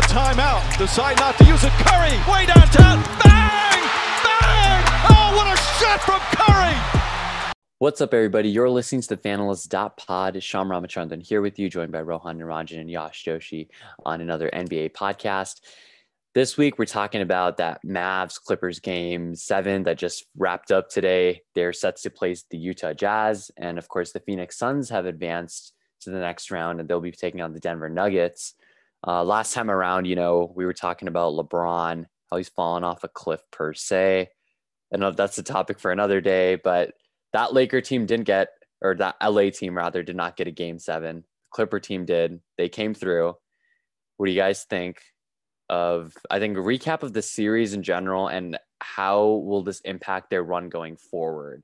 have a timeout. Decide not to use it. Curry, way downtown. Bang! Bang! Oh, what a shot from Curry! What's up, everybody? You're listening to the Fanalist.pod. Shyam Ramachandran here with you, joined by Rohan Naranjan and Yash Joshi on another NBA podcast. This week, we're talking about that Mavs Clippers game seven that just wrapped up today. They're set to play the Utah Jazz. And of course, the Phoenix Suns have advanced to the next round and they'll be taking on the Denver Nuggets. Uh, last time around, you know, we were talking about LeBron, how he's fallen off a cliff per se. I know that's a topic for another day, but that Laker team didn't get, or that LA team rather, did not get a game seven. Clipper team did. They came through. What do you guys think? of I think a recap of the series in general and how will this impact their run going forward.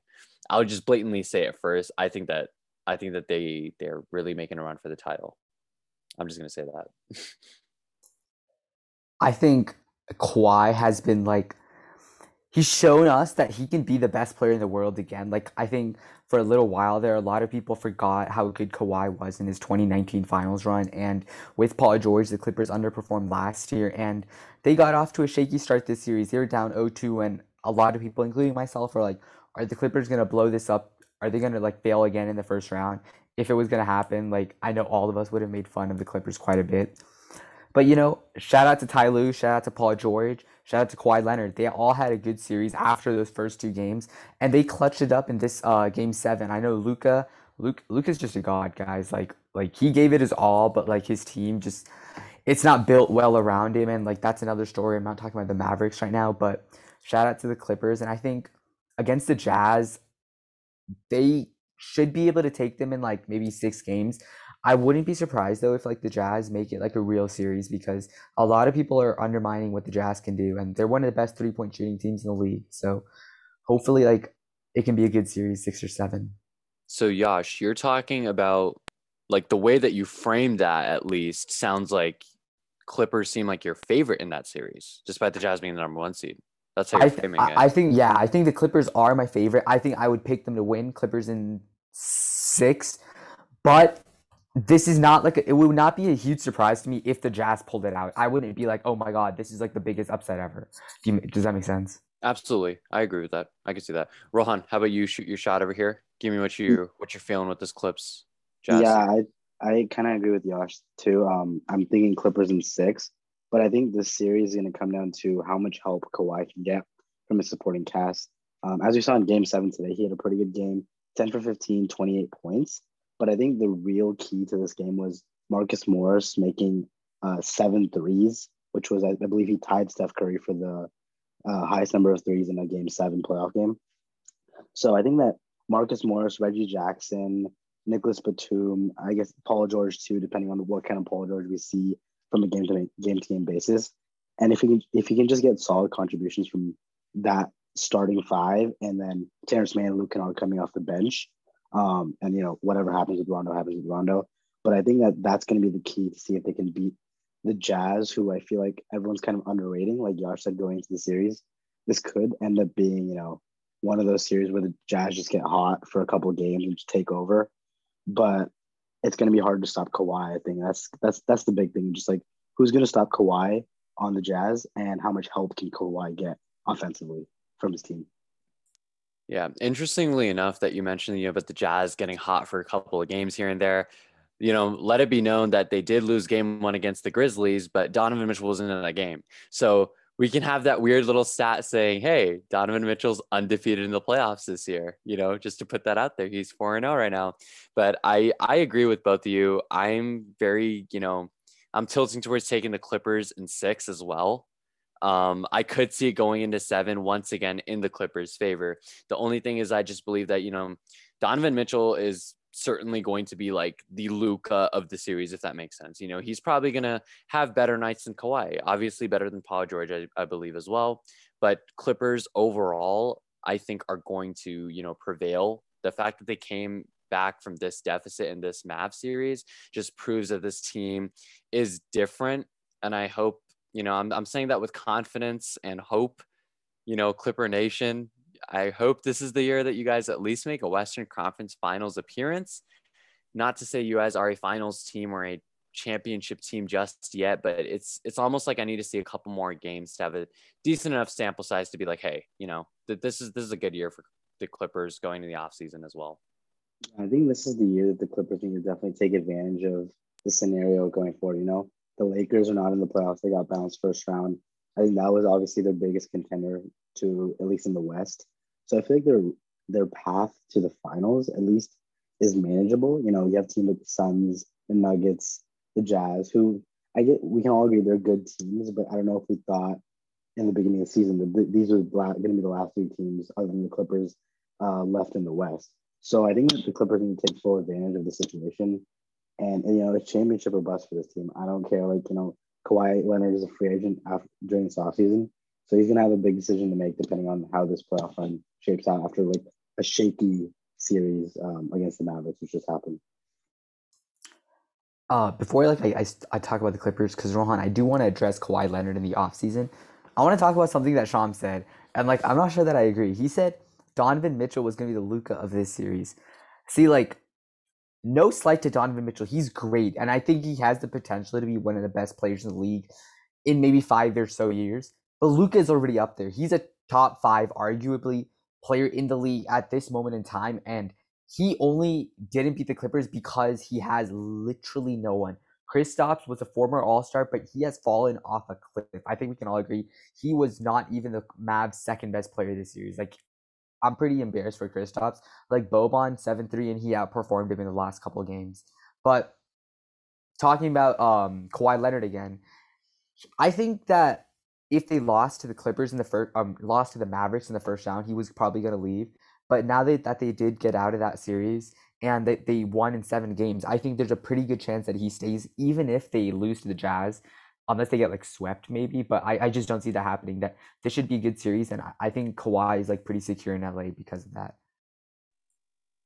I'll just blatantly say it first. I think that I think that they they're really making a run for the title. I'm just gonna say that. I think Kawhi has been like he's shown us that he can be the best player in the world again. Like I think for a little while there, a lot of people forgot how good Kawhi was in his 2019 Finals run, and with Paul George, the Clippers underperformed last year, and they got off to a shaky start this series. They were down 0-2, and a lot of people, including myself, are like, "Are the Clippers gonna blow this up? Are they gonna like fail again in the first round?" If it was gonna happen, like I know all of us would have made fun of the Clippers quite a bit. But you know, shout out to Ty Lue, shout out to Paul George, shout out to Kawhi Leonard. They all had a good series after those first two games, and they clutched it up in this uh, game seven. I know Luka, Luke, Luka's just a god, guys. Like, like he gave it his all, but like his team just, it's not built well around him, and like that's another story. I'm not talking about the Mavericks right now, but shout out to the Clippers, and I think against the Jazz, they should be able to take them in like maybe six games. I wouldn't be surprised though if like the Jazz make it like a real series because a lot of people are undermining what the Jazz can do and they're one of the best three point shooting teams in the league. So hopefully like it can be a good series, six or seven. So Yash, you're talking about like the way that you framed that at least sounds like Clippers seem like your favorite in that series, despite the Jazz being the number one seed. That's how you're I, framing I, it. I think yeah, I think the Clippers are my favorite. I think I would pick them to win. Clippers in six, but this is not like a, it would not be a huge surprise to me if the Jazz pulled it out. I wouldn't be like, oh my god, this is like the biggest upset ever. Do you, does that make sense? Absolutely, I agree with that. I can see that. Rohan, how about you shoot your shot over here? Give me what you what you're feeling with this Clips. Jazz. Yeah, I I kind of agree with Yash too. Um, I'm thinking Clippers in six, but I think this series is going to come down to how much help Kawhi can get from his supporting cast. Um, as we saw in Game Seven today, he had a pretty good game, 10 for 15, 28 points. But I think the real key to this game was Marcus Morris making uh, seven threes, which was, I believe, he tied Steph Curry for the uh, highest number of threes in a Game Seven playoff game. So I think that Marcus Morris, Reggie Jackson, Nicolas Batum, I guess Paul George too, depending on what kind of Paul George we see from a game to game to game basis. And if he can if he can just get solid contributions from that starting five, and then Terance Mann and Luke Kennard coming off the bench, um, and you know whatever happens with Rondo happens with Rondo. But I think that that's going to be the key to see if they can beat the Jazz, who I feel like everyone's kind of underrating. Like Yash said, going into the series, this could end up being you know one of those series where the Jazz just get hot for a couple games and just take over. But it's going to be hard to stop Kawhi. I think that's that's that's the big thing. Just like who's going to stop Kawhi on the Jazz, and how much help can Kawhi get offensively from his team. Yeah, interestingly enough, that you mentioned you know about the Jazz getting hot for a couple of games here and there. You know, let it be known that they did lose game one against the Grizzlies, but Donovan Mitchell wasn't in that game. So we can have that weird little stat saying, "Hey, Donovan Mitchell's undefeated in the playoffs this year." You know, just to put that out there, he's four and zero right now. But I I agree with both of you. I'm very you know I'm tilting towards taking the Clippers in six as well. Um, I could see it going into seven once again in the Clippers' favor. The only thing is, I just believe that you know Donovan Mitchell is certainly going to be like the Luka of the series, if that makes sense. You know, he's probably going to have better nights than Kawhi, obviously better than Paul George, I, I, believe as well. But Clippers overall, I think are going to, you know, prevail. The fact that they came back from this deficit in this Mav series just proves that this team is different. And I hope, you know, I'm, I'm saying that with confidence and hope, you know, Clipper Nation, I hope this is the year that you guys at least make a Western Conference Finals appearance. Not to say you guys are a finals team or a championship team just yet, but it's it's almost like I need to see a couple more games to have a decent enough sample size to be like, hey, you know, that this is this is a good year for the Clippers going to the offseason as well. I think this is the year that the Clippers need to definitely take advantage of the scenario going forward. You know, the Lakers are not in the playoffs; they got bounced first round. I think that was obviously their biggest contender to at least in the West. So I feel like their their path to the finals at least is manageable. You know, you have teams like the Suns, the Nuggets, the Jazz, who I get. We can all agree they're good teams, but I don't know if we thought in the beginning of the season that these are going to be the last three teams other than the Clippers uh, left in the West. So I think that the Clippers need to take full advantage of the situation. And, and, you know, it's championship or bust for this team. I don't care. Like, you know, Kawhi Leonard is a free agent after, during this offseason. So he's going to have a big decision to make depending on how this playoff run shapes out after like a shaky series um, against the Mavericks, which just happened. Uh, before like I, I, I talk about the Clippers, because Rohan, I do want to address Kawhi Leonard in the offseason. I want to talk about something that Shyam said. And like I'm not sure that I agree. He said Donovan Mitchell was gonna be the Luka of this series. See, like, no slight to Donovan Mitchell. He's great. And I think he has the potential to be one of the best players in the league in maybe five or so years. But Luka is already up there. He's a top five, arguably, player in the league at this moment in time. And he only didn't beat the Clippers because he has literally no one. Kristaps was a former All Star, but he has fallen off a cliff. I think we can all agree he was not even the Mavs' second best player this series. Like, I'm pretty embarrassed for Kristaps. Like Boban seven three, and he outperformed him in the last couple games. But talking about um Kawhi Leonard again, I think that if they lost to the Clippers in the first, um, lost to the Mavericks in the first round, he was probably going to leave. But now that, that they did get out of that series and they, they won in seven games, I think there's a pretty good chance that he stays, even if they lose to the Jazz, unless they get like swept maybe. But I, I just don't see that happening. That this should be a good series, and I, I think Kawhi is like pretty secure in LA because of that.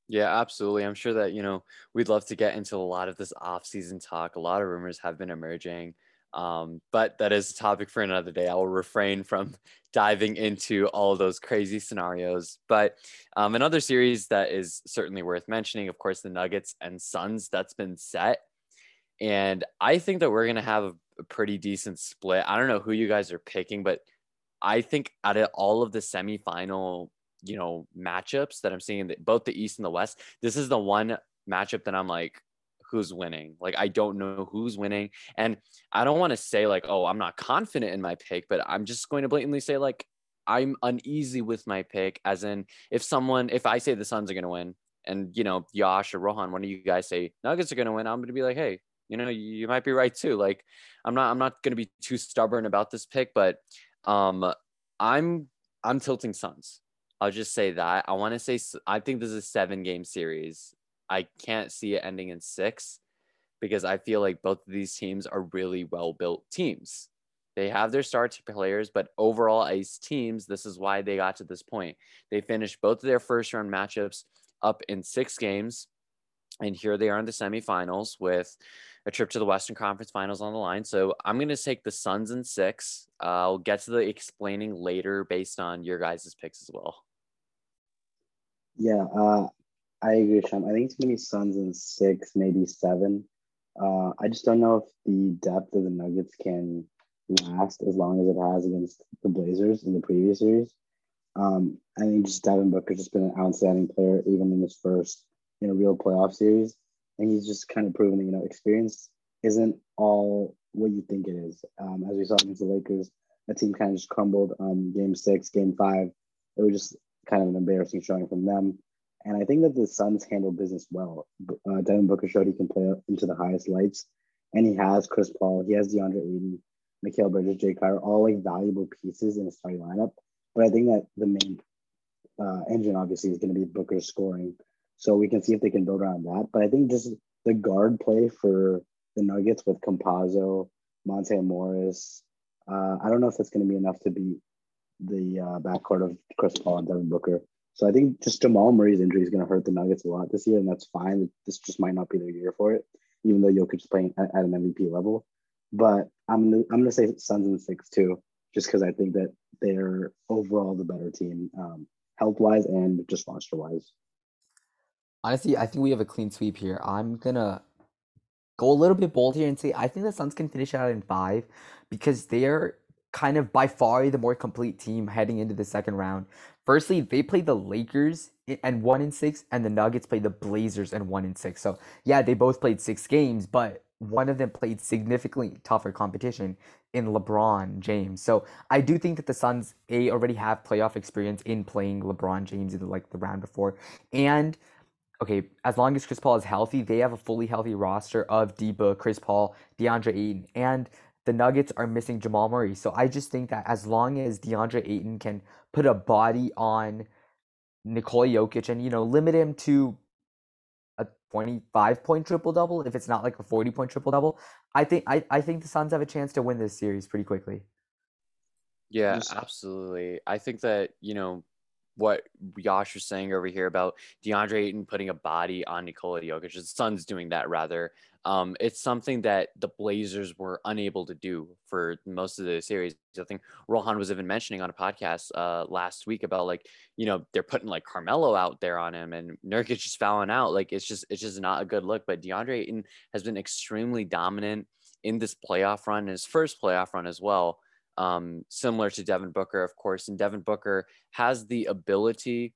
Yeah, absolutely. I'm sure that, you know, we'd love to get into a lot of this off-season talk. A lot of rumors have been emerging. Um, but that is a topic for another day. I will refrain from diving into all those crazy scenarios. But um, another series that is certainly worth mentioning, of course, the Nuggets and Suns that's been set. And I think that we're going to have a, a pretty decent split. I don't know who you guys are picking, but I think out of all of the semifinal, you know, matchups that I'm seeing in the, both the East and the West, this is the one matchup that I'm like, who's winning. Like I don't know who's winning. And I don't want to say like, oh, I'm not confident in my pick, but I'm just going to blatantly say like I'm uneasy with my pick. As in, if someone, if I say the Suns are going to win, and you know, Yash or Rohan, one of you guys say Nuggets are going to win, I'm going to be like, hey, you know, you, might be right too. Like, I'm not, I'm not going to be too stubborn about this pick, but um, I'm, I'm tilting Suns. I'll just say that. I want to say I think this is a seven game series. I can't see it ending in six because I feel like both of these teams are really well built teams. They have their star players, but overall, as teams, this is why they got to this point. They finished both of their first round matchups up in six games. And here they are in the semifinals with a trip to the Western Conference Finals on the line. So I'm going to take the Suns in six. Uh, I'll get to the explaining later based on your guys' picks as well. Yeah, uh, I agree, Shyam. I think it's gonna be Suns in six, maybe seven. Uh, I just don't know if the depth of the Nuggets can last as long as it has against the Blazers in the previous series. Um, I think just Devin Booker's just been an outstanding player, even in his first, you know, real playoff series, and he's just kind of proven that you know experience isn't all what you think it is. Um, as we saw against the Lakers, that team kind of just crumbled. Um, game six, game five, it was just kind of an embarrassing showing from them. And I think that the Suns handled business well. Uh, Devin Booker showed he can play into the highest lights, and he has Chris Paul, he has DeAndre Ayton, Mikal Bridges, Jay Crowder, all like valuable pieces in the starting lineup. But I think that the main uh, engine obviously is going to be Booker's scoring. So we can see if they can build around that. But I think just the guard play for the Nuggets with Campazzo, Monte Morris, uh, I don't know if that's going to be enough to beat the uh, backcourt of Chris Paul and Devin Booker. So I think just Jamal Murray's injury is going to hurt the Nuggets a lot this year, and that's fine. This just might not be their year for it, even though Jokic is playing at, at an MVP level. But I'm gonna, I'm going to say Suns and six too, just because I think that they're overall the better team, um, health wise and just roster wise. Honestly, I think we have a clean sweep here. I'm gonna go a little bit bold here and say I think the Suns can finish out in five because they're kind of by far the more complete team heading into the second round. Firstly, they played the Lakers and one in six, and the Nuggets played the Blazers and one in six. So yeah, they both played six games, but one of them played significantly tougher competition in LeBron James. So I do think that the Suns a already have playoff experience in playing LeBron James in the, like the round before, and okay, as long as Chris Paul is healthy, they have a fully healthy roster of D Book, Chris Paul, DeAndre Ayton, and the Nuggets are missing Jamal Murray. So I just think that as long as DeAndre Ayton can put a body on Nikola Jokic and you know limit him to a 25 point triple double if it's not like a 40 point triple double, I think I, I think the Suns have a chance to win this series pretty quickly. Yeah, absolutely. I think that, you know, what Yash was saying over here about DeAndre Ayton putting a body on Nikola Jokic. The Suns doing that rather. Um, it's something that the Blazers were unable to do for most of the series. I think Rohan was even mentioning on a podcast uh, last week about like, you know, they're putting like Carmelo out there on him and Nurkic just fouling out. Like it's just it's just not a good look. But DeAndre Ayton has been extremely dominant in this playoff run, his first playoff run as well um, similar to Devin Booker, of course. And Devin Booker has the ability.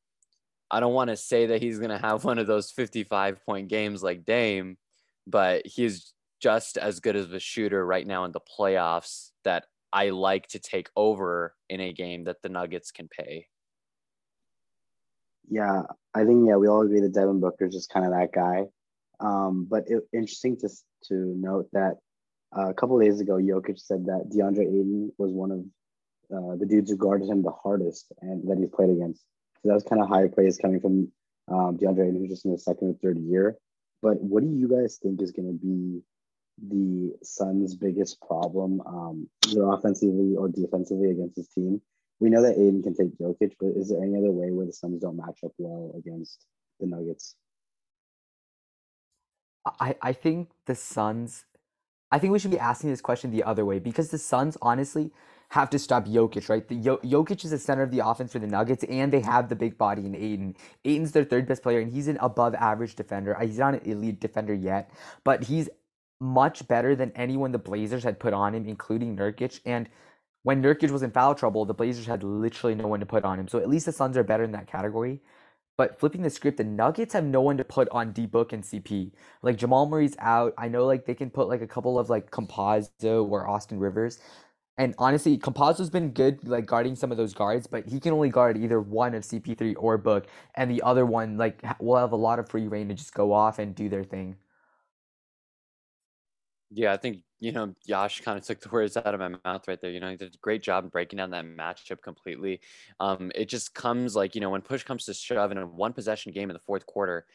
I don't want to say that he's going to have one of those 55 point games like Dame, but he's just as good as a shooter right now in the playoffs that I like to take over in a game that the Nuggets can pay. Yeah, I think yeah we all agree that Devin Booker is just kind of that guy. Um, but it, interesting to to note that uh, a couple days ago, Jokic said that DeAndre Ayton was one of uh, the dudes who guarded him the hardest and that he's played against. So that was kind of high praise coming from um, DeAndre Ayton, who's just in his second or third year. But what do you guys think is going to be the Suns' biggest problem, um, either offensively or defensively against his team? We know that Ayton can take Jokic, but is there any other way where the Suns don't match up well against the Nuggets? I, I think the Suns I think we should be asking this question the other way because the Suns honestly have to stop Jokic, right? The Jokic is the center of the offense for the Nuggets, and they have the big body in Ayton. Ayton's their third best player, and he's an above average defender. He's not an elite defender yet, but he's much better than anyone the Blazers had put on him, including Nurkic. And when Nurkic was in foul trouble, the Blazers had literally no one to put on him. So at least the Suns are better in that category. But flipping the script, the Nuggets have no one to put on D Book and CP. Like Jamal Murray's out. I know like they can put like a couple of like Campazzo or Austin Rivers. And honestly, Campazzo's been good like guarding some of those guards, but he can only guard either one of CP3 or Book, and the other one like will have a lot of free reign to just go off and do their thing. Yeah, I think you know, Yash kind of took the words out of my mouth right there. You know, he did a great job breaking down that matchup completely. Um, it just comes like, you know, when push comes to shove in a one possession game in the fourth quarter,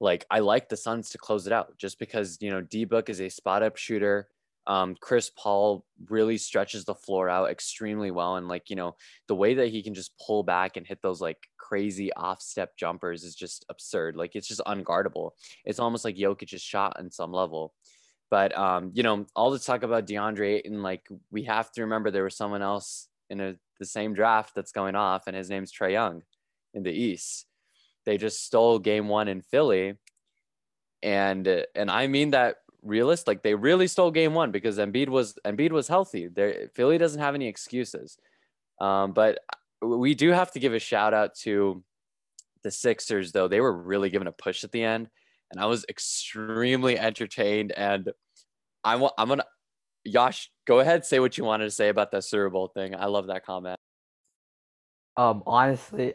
like I like the Suns to close it out just because, you know, D Book is a spot up shooter. Um, Chris Paul really stretches the floor out extremely well. And like, you know, the way that he can just pull back and hit those like crazy off step jumpers is just absurd. Like it's just unguardable. It's almost like Jokic's shot on some level. But um, you know, all the talk about DeAndre and like we have to remember there was someone else in a, the same draft that's going off, and his name's Trae Young in the East. They just stole game one in Philly. And and I mean that realist, like they really stole game one because Embiid was Embiid was healthy. There Philly doesn't have any excuses. Um, but we do have to give a shout out to the Sixers, though. They were really given a push at the end. And I was extremely entertained and I want I'm gonna Yash, go ahead, say what you wanted to say about that Super Bowl thing. I love that comment. Um, honestly,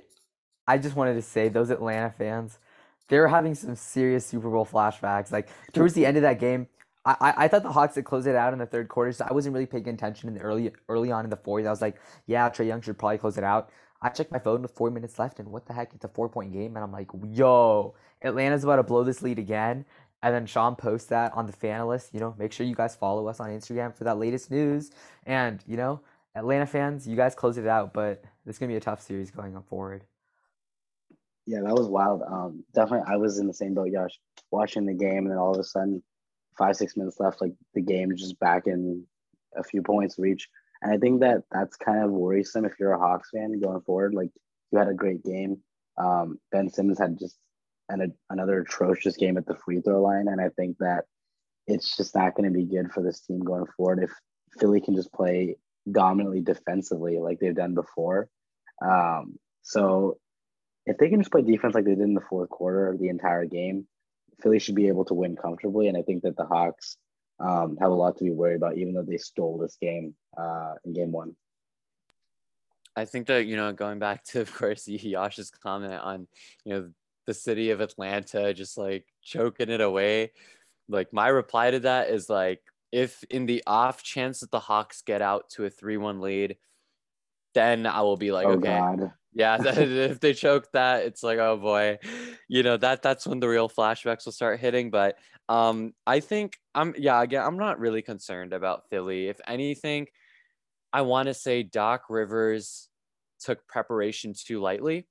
I just wanted to say those Atlanta fans, they're having some serious Super Bowl flashbacks. Like towards the end of that game, I, I, I thought the Hawks had closed it out in the third quarter, so I wasn't really paying attention in the early early on in the fourth. I was like, yeah, Trae Young should probably close it out. I checked my phone with four minutes left, and what the heck? It's a four point game, and I'm like, yo, Atlanta's about to blow this lead again. And then Shyam posts that on the Fanalist. You know, make sure you guys follow us on Instagram for that latest news. And, you know, Atlanta fans, you guys close it out, but going to be a tough series going forward. Yeah, that was wild. Um, definitely, I was in the same boat, Yash, watching the game, and then all of a sudden, five, six minutes left, like the game just back in a few points reach. And I think that that's kind of worrisome if you're a Hawks fan going forward. Like, you had a great game. Um, ben Simmons had just an, a, another atrocious game at the free throw line. And I think that it's just not going to be good for this team going forward if Philly can just play dominantly defensively like they've done before. Um, so if they can just play defense like they did in the fourth quarter the entire game, Philly should be able to win comfortably. And I think that the Hawks um, have a lot to be worried about, even though they stole this game uh, in game one. I think that, you know, going back to, of course, Yash's comment on, you know, the city of Atlanta just like choking it away. Like my reply to that is like, if in the off chance that the Hawks get out to a 3 1 lead, then I will be like, oh, okay. God. Yeah, if they choke that, it's like, oh boy, you know that that's when the real flashbacks will start hitting. But um, I think I'm yeah again, I'm not really concerned about Philly. If anything, I want to say Doc Rivers took preparation too lightly.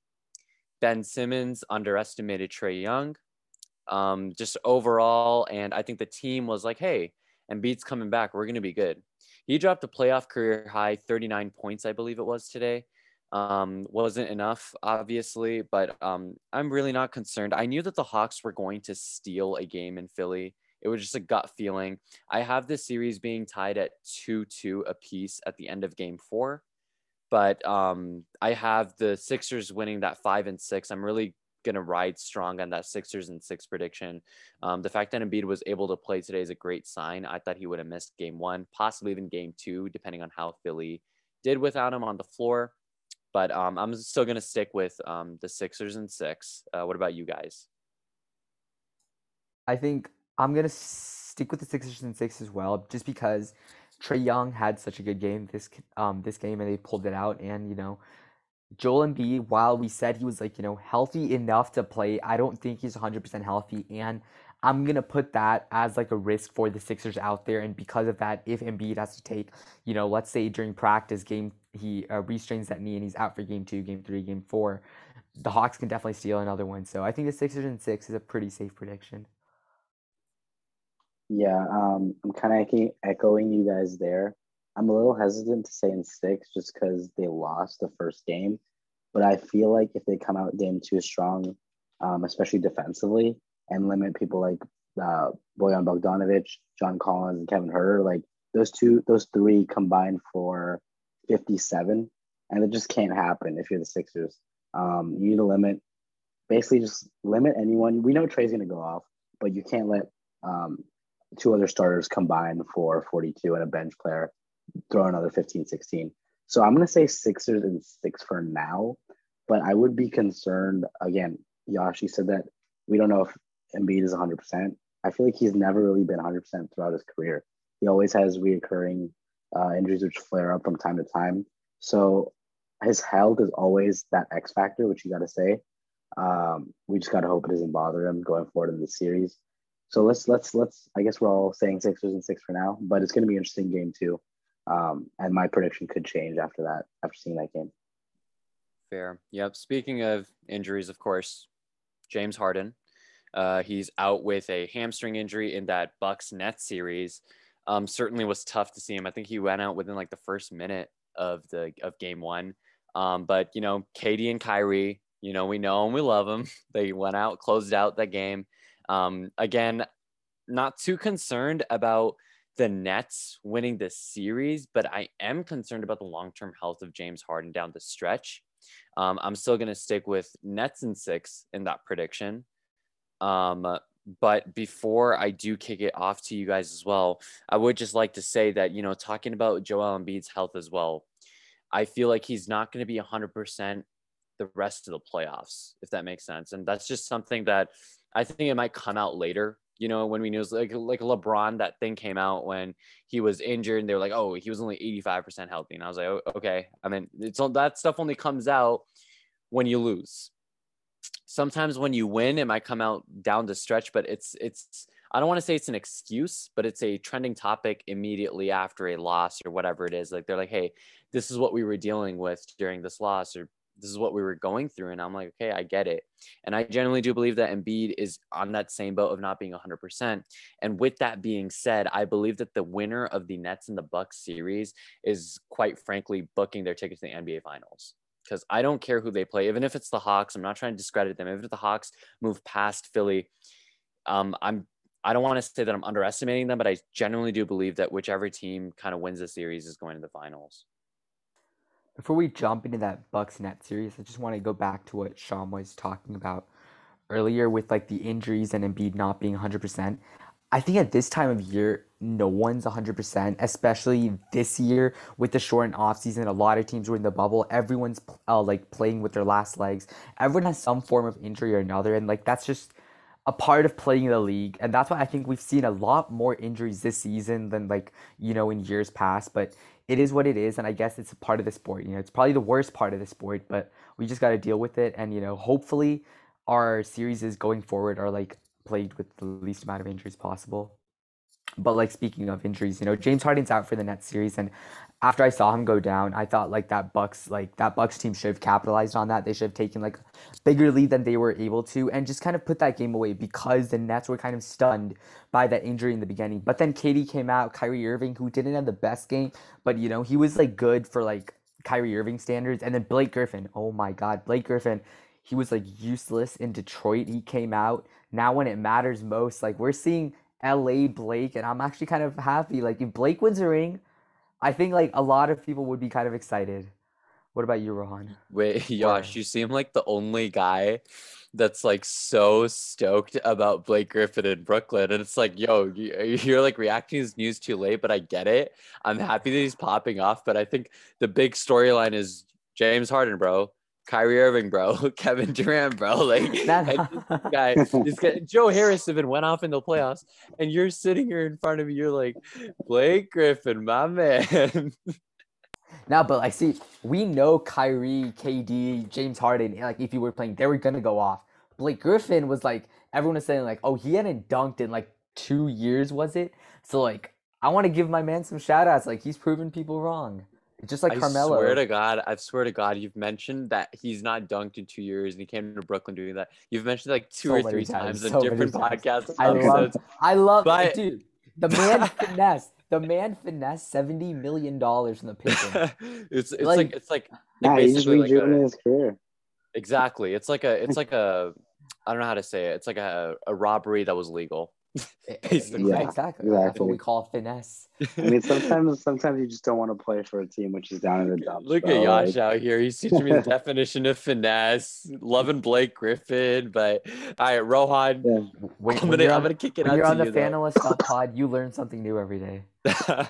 Ben Simmons underestimated Trae Young. Um, just overall, and I think the team was like, hey, Embiid's coming back. We're gonna be good. He dropped a playoff career high 39 points, I believe it was today. Um, wasn't enough, obviously, but um, I'm really not concerned. I knew that the Hawks were going to steal a game in Philly. It was just a gut feeling. I have this series being tied at 2 2 apiece at the end of game four, but um, I have the Sixers winning that five and six. I'm really going to ride strong on that Sixers and six prediction. Um, the fact that Embiid was able to play today is a great sign. I thought he would have missed game one, possibly even game two, depending on how Philly did without him on the floor. But um, I'm still going to stick with um, the Sixers and six. Uh, what about you guys? I think I'm going to stick with the Sixers and six as well, just because Trae Young had such a good game this um this game and they pulled it out and you know Joel Embiid, while we said he was like, you know, healthy enough to play, I don't think he's 100% healthy. And I'm to put that as like a risk for the Sixers out there. And because of that, if Embiid has to take, you know, let's say during practice game, he uh, restrains that knee and he's out for game two, game three, game four, the Hawks can definitely steal another one. So I think the Sixers and six is a pretty safe prediction. Yeah, um, I'm kind of echoing you guys there. I'm a little hesitant to say in six just because they lost the first game. But I feel like if they come out game two strong, um, especially defensively, and limit people like uh, Bojan Bogdanovic, John Collins, and Kevin Huerter, like those two, those three combined for 57, and it just can't happen if you're the Sixers. Um, you need to limit, basically just limit anyone. We know Trae's going to go off, but you can't let um, two other starters combine for 42 and a bench player throw another 15, 16. So I'm going to say Sixers and six for now, but I would be concerned. Again, Yashi said that we don't know if Embiid is 100%. I feel like he's never really been 100% throughout his career. He always has reoccurring uh, injuries which flare up from time to time. So his health is always that X factor, which you got to say. Um, we just got to hope it doesn't bother him going forward in the series. So let's let's let's. I guess we're all saying Sixers and six for now, but it's going to be an interesting game too. Um, and my prediction could change after that, after seeing that game. Fair. Yep. Speaking of injuries, of course, James Harden. Uh, he's out with a hamstring injury in that Bucks Nets series. Um, certainly was tough to see him. I think he went out within like the first minute of the of game one. Um, but you know, Katie and Kyrie, you know, we know and we love them. They went out, closed out that game. Um, again, not too concerned about the Nets winning this series, but I am concerned about the long term health of James Harden down the stretch. Um, I'm still going to stick with Nets and six in that prediction. Um, but before I do kick it off to you guys as well, I would just like to say that, you know, talking about Joel Embiid's health as well, I feel like he's not going to be 100% the rest of the playoffs, if that makes sense. And that's just something that I think it might come out later you know, when we knew like like LeBron, that thing came out when he was injured, and they were like, "Oh, he was only eighty five percent healthy," and I was like, oh, "Okay." I mean, it's all that stuff only comes out when you lose. Sometimes when you win, it might come out down the stretch, but it's it's. I don't want to say it's an excuse, but it's a trending topic immediately after a loss or whatever it is. Like they're like, "Hey, this is what we were dealing with during this loss," or this is what we were going through. And I'm like, okay, I get it. And I genuinely do believe that Embiid is on that same boat of not being 100%. And with that being said, I believe that the winner of the Nets and the Bucks series is quite frankly booking their ticket to the NBA Finals. Because I don't care who they play, even if it's the Hawks. I'm not trying to discredit them. Even if the Hawks move past Philly, um, I'm I don't want to say that I'm underestimating them, but I genuinely do believe that whichever team kind of wins the series is going to the finals. Before we jump into that Bucks net series, I just want to go back to what Shyam was talking about earlier with like the injuries and Embiid not being 100%. I think at this time of year, no one's 100%, especially this year with the shortened offseason. A lot of teams were in the bubble. Everyone's uh, like playing with their last legs. Everyone has some form of injury or another. And like that's just a part of playing the league. And that's why I think we've seen a lot more injuries this season than like, you know, in years past. But it is what it is. And I guess it's a part of the sport. You know, it's probably the worst part of the sport, but we just got to deal with it. And, you know, hopefully our series is going forward are like played with the least amount of injuries possible. But like speaking of injuries, you know, James Harden's out for the next series, and after I saw him go down, I thought like that Bucks like that Bucks team should have capitalized on that. They should have taken like bigger lead than they were able to, and just kind of put that game away because the Nets were kind of stunned by that injury in the beginning. But then Katie came out, Kyrie Irving, who didn't have the best game, but you know he was like good for like Kyrie Irving standards, and then Blake Griffin. Oh my God, Blake Griffin. He was like useless in Detroit. He came out now when it matters most. Like we're seeing LA Blake, and I'm actually kind of happy. Like if Blake wins a ring, I think like a lot of people would be kind of excited. What about you, Rohan? Wait, Josh, you seem like the only guy that's like so stoked about Blake Griffin in Brooklyn. And it's like, yo, you're like reacting to this news too late, but I get it. I'm happy that he's popping off. But I think the big storyline is James Harden, bro. Kyrie Irving, bro, Kevin Durant, bro. Like this guy, this guy, Joe Harris even went off in the playoffs, and you're sitting here in front of me. You're like, Blake Griffin, my man. Now, but I see, we know Kyrie, KD, James Harden. Like, if you were playing, they were gonna go off. Blake Griffin was like, everyone was saying like, oh, he hadn't dunked in like two years, was it? So like, I want to give my man some shout outs. Like, he's proven people wrong. Just like I Carmelo. I swear to God, I swear to God, you've mentioned that he's not dunked in two years and he came to Brooklyn doing that. You've mentioned like two So or three times, times in so many different times. podcasts. I love, episodes. I love, But- dude. The man finesse, the man finesse seventy million dollars in the Pistons. it's it's Like- like, it's like Nah, he just basically like a- his career. exactly. It's like a it's like a I don't know how to say it. It's like a, a robbery that was legal. Basically. yeah, Yeah, exactly. That's what we call finesse. I mean, sometimes sometimes you just don't want to play for a team which is down in the dumps. Look bro. at Yash Like, out here. He's teaching me the definition of finesse. Loving Blake Griffin, but all right, Rohan. yeah. When, I'm gonna I'm gonna kick it when out you're to on the you. Fanalist Pod, you learn something new every day. all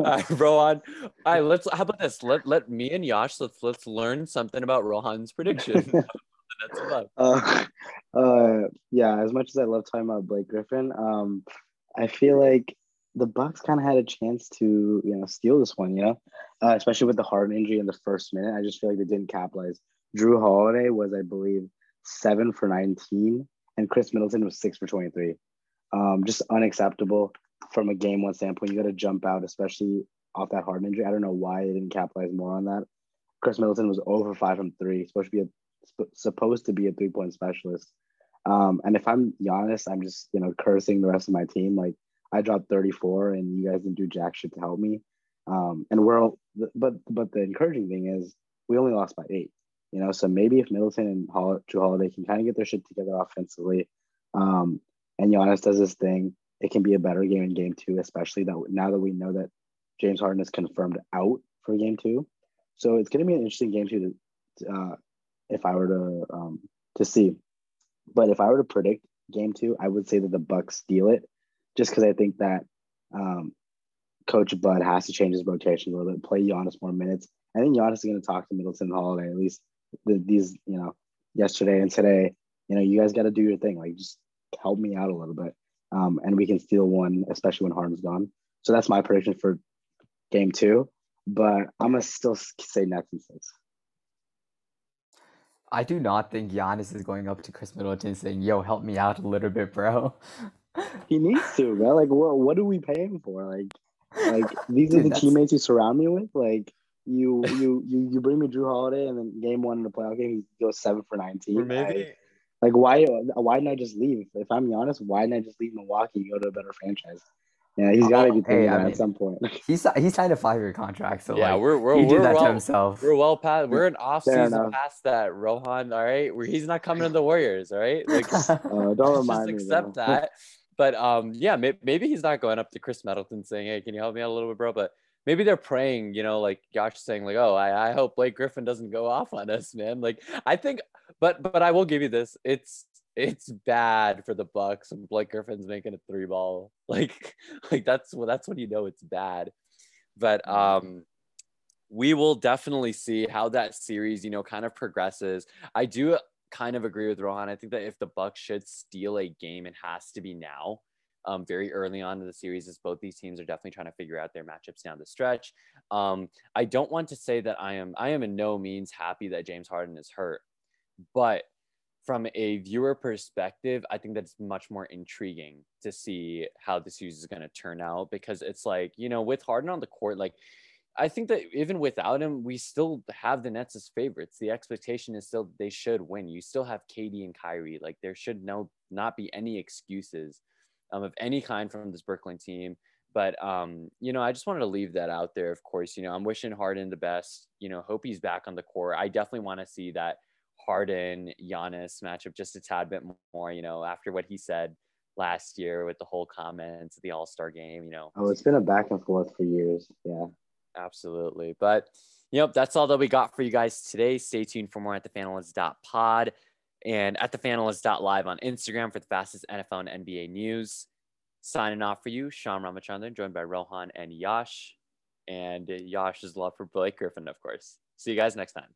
right, Rohan. All right, let's. How about this? Let let me and Yash let's let's learn something about Rohan's prediction. That's about. Uh, uh, yeah. As much as I love talking about Blake Griffin, um, I feel like the Bucks kind of had a chance to you know steal this one. You know, uh, especially with the Harden injury in the first minute. I just feel like they didn't capitalize. Jrue Holiday was, I believe, seven for nineteen, and Khris Middleton was six for twenty-three. Um, just unacceptable from a game one standpoint. You got to jump out, especially off that Harden injury. I don't know why they didn't capitalize more on that. Khris Middleton was over five from three, supposed to be a sp- supposed to be a three point specialist. Um, and if I'm Giannis, I'm just you know cursing the rest of my team. Like I dropped 34, and you guys didn't do jack shit to help me. Um, and we're all, but but the encouraging thing is we only lost by eight. You know, so maybe if Middleton and Hol- Jrue Holiday can kind of get their shit together offensively, um, and Giannis does his thing, it can be a better game in game two, especially that now that we know that James Harden is confirmed out for game two. So it's going to be an interesting game two to, uh, if I were to um, to see. But if I were to predict game two, I would say that the Bucks steal it, just because I think that um, Coach Bud has to change his rotation a little bit, play Giannis more minutes. I think Giannis is going to talk to Middleton and Holiday at least the, these, you know, yesterday and today. You know, you guys got to do your thing. Like, just help me out a little bit, um, and we can steal one, especially when Harden's gone. So that's my prediction for game two. But I'm gonna still say Nets in six. I do not think Giannis is going up to Khris Middleton saying, "Yo, help me out a little bit, bro." He needs to, bro. Like, what what do we pay him for? Like, like these are the that's- teammates you surround me with. Like, you you you you bring me Jrue Holiday, and then game one in the playoff game, he goes seven for nineteen. Or maybe I- like, why why didn't I just leave? If I'm honest, why didn't I just leave Milwaukee and go to a better franchise? Yeah, he's got to be thinking Hey, I mean- at some point. He si- he signed a five year contract, so yeah, like, we're we're he we're did that to well, himself. we're well past we're an off season past that, Rohan. All right, where he's not coming to the Warriors. All right, like Uh, don't just remind me. accept bro. that. but um, yeah, may- maybe he's not going up to Khris Middleton saying, "Hey, can you help me out a little bit, bro?" But maybe they're praying, you know, like Josh saying, like, "Oh, I, I hope Blake Griffin doesn't go off on us, man." Like, I think, but but I will give you this: it's it's bad for the Bucks Blake Griffin's making a three ball. Like, like that's well, that's when you know it's bad. But um, we will definitely see how that series, you know, kind of progresses. I do kind of agree with Rohan. I think that if the Bucks should steal a game, it has to be now. Um, very early on in the series, as both these teams are definitely trying to figure out their matchups down the stretch. Um, I don't want to say that I am I am in no means happy that James Harden is hurt, but from a viewer perspective, I think that's much more intriguing to see how the series is going to turn out because it's like, you know, with Harden on the court, like I think that even without him, we still have the Nets as favorites. The expectation is still they should win. You still have KD and Kyrie. Like there should no not be any excuses um, of any kind from this Brooklyn team. But um, you know, I just wanted to leave that out there. Of course, you know, I'm wishing Harden the best. You know, hope he's back on the court. I definitely want to see that Harden Giannis matchup just a tad bit more. You know, after what he said last year with the whole comments, the All Star game. You know, oh, it's been a back and forth for years. Yeah, absolutely. But yep, that's all that we got for you guys today. Stay tuned for more at the pod and at the live on Instagram for the fastest NFL and NBA news. Signing off for you, Shyam Ramachandran, joined by Rohan and Yash, and Yash's love for Blake Griffin, of course. See you guys next time.